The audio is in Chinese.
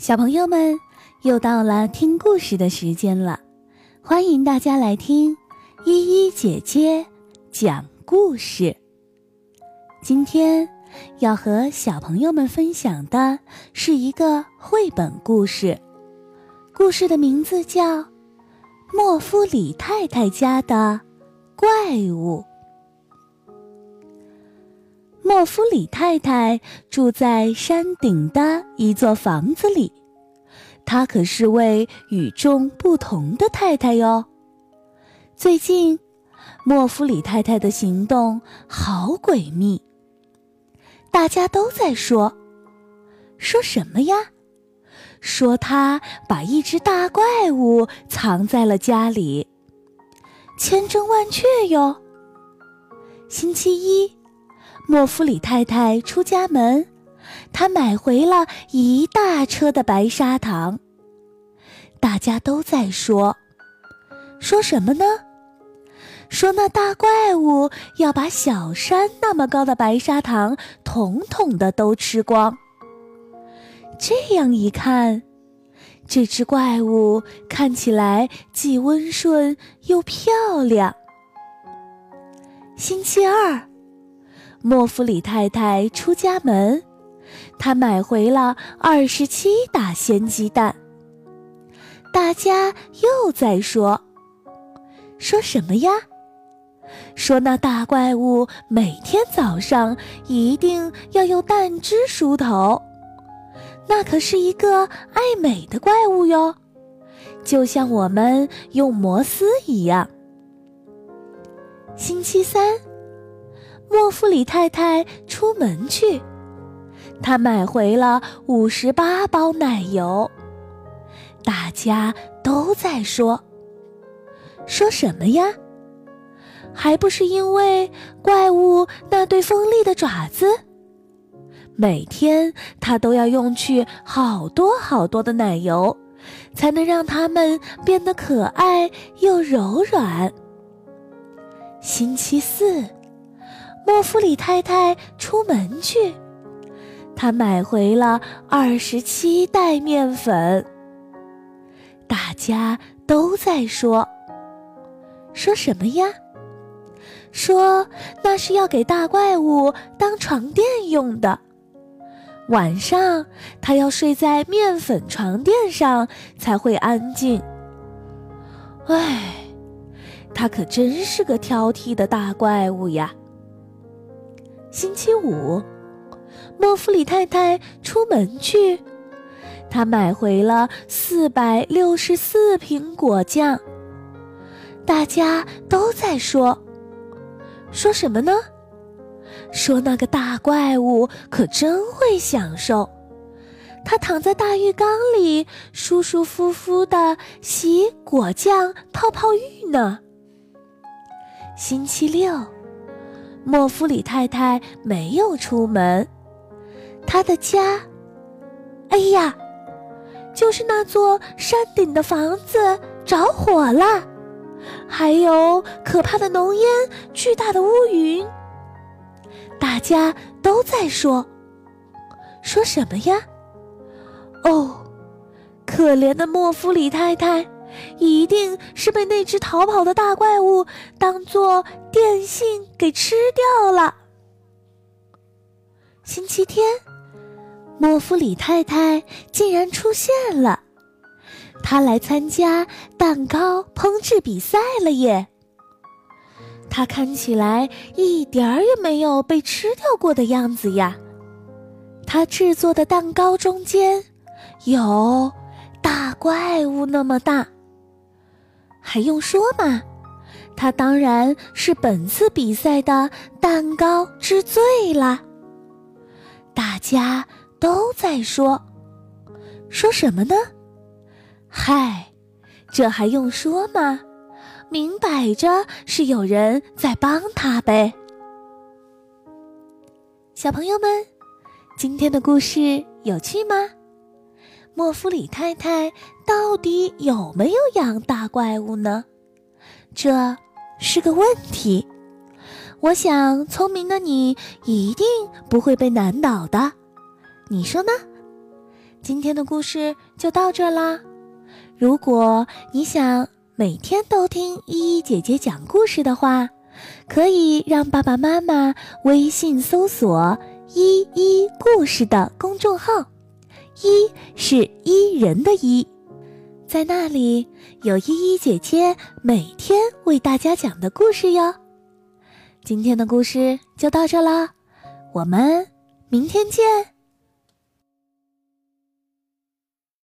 小朋友们，又到了听故事的时间了，欢迎大家来听依依姐姐讲故事。今天要和小朋友们分享的是一个绘本故事，故事的名字叫《莫夫里太太家的怪物》。莫夫里太太住在山顶的一座房子里，她可是位与众不同的太太哟。最近，莫夫里太太的行动好诡秘，大家都在说，说什么呀？说她把一只大怪物藏在了家里，千真万确哟。星期一。莫夫里太太出家门，她买回了一大车的白砂糖。大家都在说，说什么呢？说那大怪物要把小山那么高的白砂糖统统的都吃光。这样一看，这只怪物看起来既温顺又漂亮。星期二。莫夫里太太出家门，她买回了二十七打鲜鸡蛋。大家又在说，说什么呀？说那大怪物每天早上一定要用蛋汁梳头，那可是一个爱美的怪物哟，就像我们用摩丝一样。星期三。莫夫里太太出门去，她买回了五十八包奶油。大家都在说，说什么呀？还不是因为怪物那对锋利的爪子？每天他都要用去好多好多的奶油，才能让它们变得可爱又柔软。星期四。莫夫里太太出门去，她买回了二十七袋面粉。大家都在说，说什么呀？说那是要给大怪物当床垫用的。晚上他要睡在面粉床垫上才会安静。唉，他可真是个挑剔的大怪物呀！星期五，莫夫里太太出门去，她买回了四百六十四瓶果酱。大家都在说，说什么呢？说那个大怪物可真会享受，他躺在大浴缸里，舒舒服服的洗果酱泡泡浴呢。星期六。莫夫里太太没有出门，她的家，哎呀，就是那座山顶的房子着火了，还有可怕的浓烟、巨大的乌云。大家都在说，说什么呀？哦，可怜的莫夫里太太。一定是被那只逃跑的大怪物当做电信给吃掉了。星期天，莫夫里太太竟然出现了，她来参加蛋糕烹制比赛了耶！她看起来一点儿也没有被吃掉过的样子呀。她制作的蛋糕中间有大怪物那么大。还用说吗？他当然是本次比赛的蛋糕之最啦。大家都在说，说什么呢？嗨，这还用说吗？明摆着是有人在帮他呗。小朋友们，今天的故事有趣吗？莫夫里太太到底有没有养大怪物呢？这是个问题。我想，聪明的你一定不会被难倒的。你说呢？今天的故事就到这啦。如果你想每天都听依依姐姐讲故事的话，可以让爸爸妈妈微信搜索“依依故事”的公众号，“伊”是伊人的“伊”，在那里有依依姐姐每天为大家讲的故事哟。今天的故事就到这啦，我们明天见。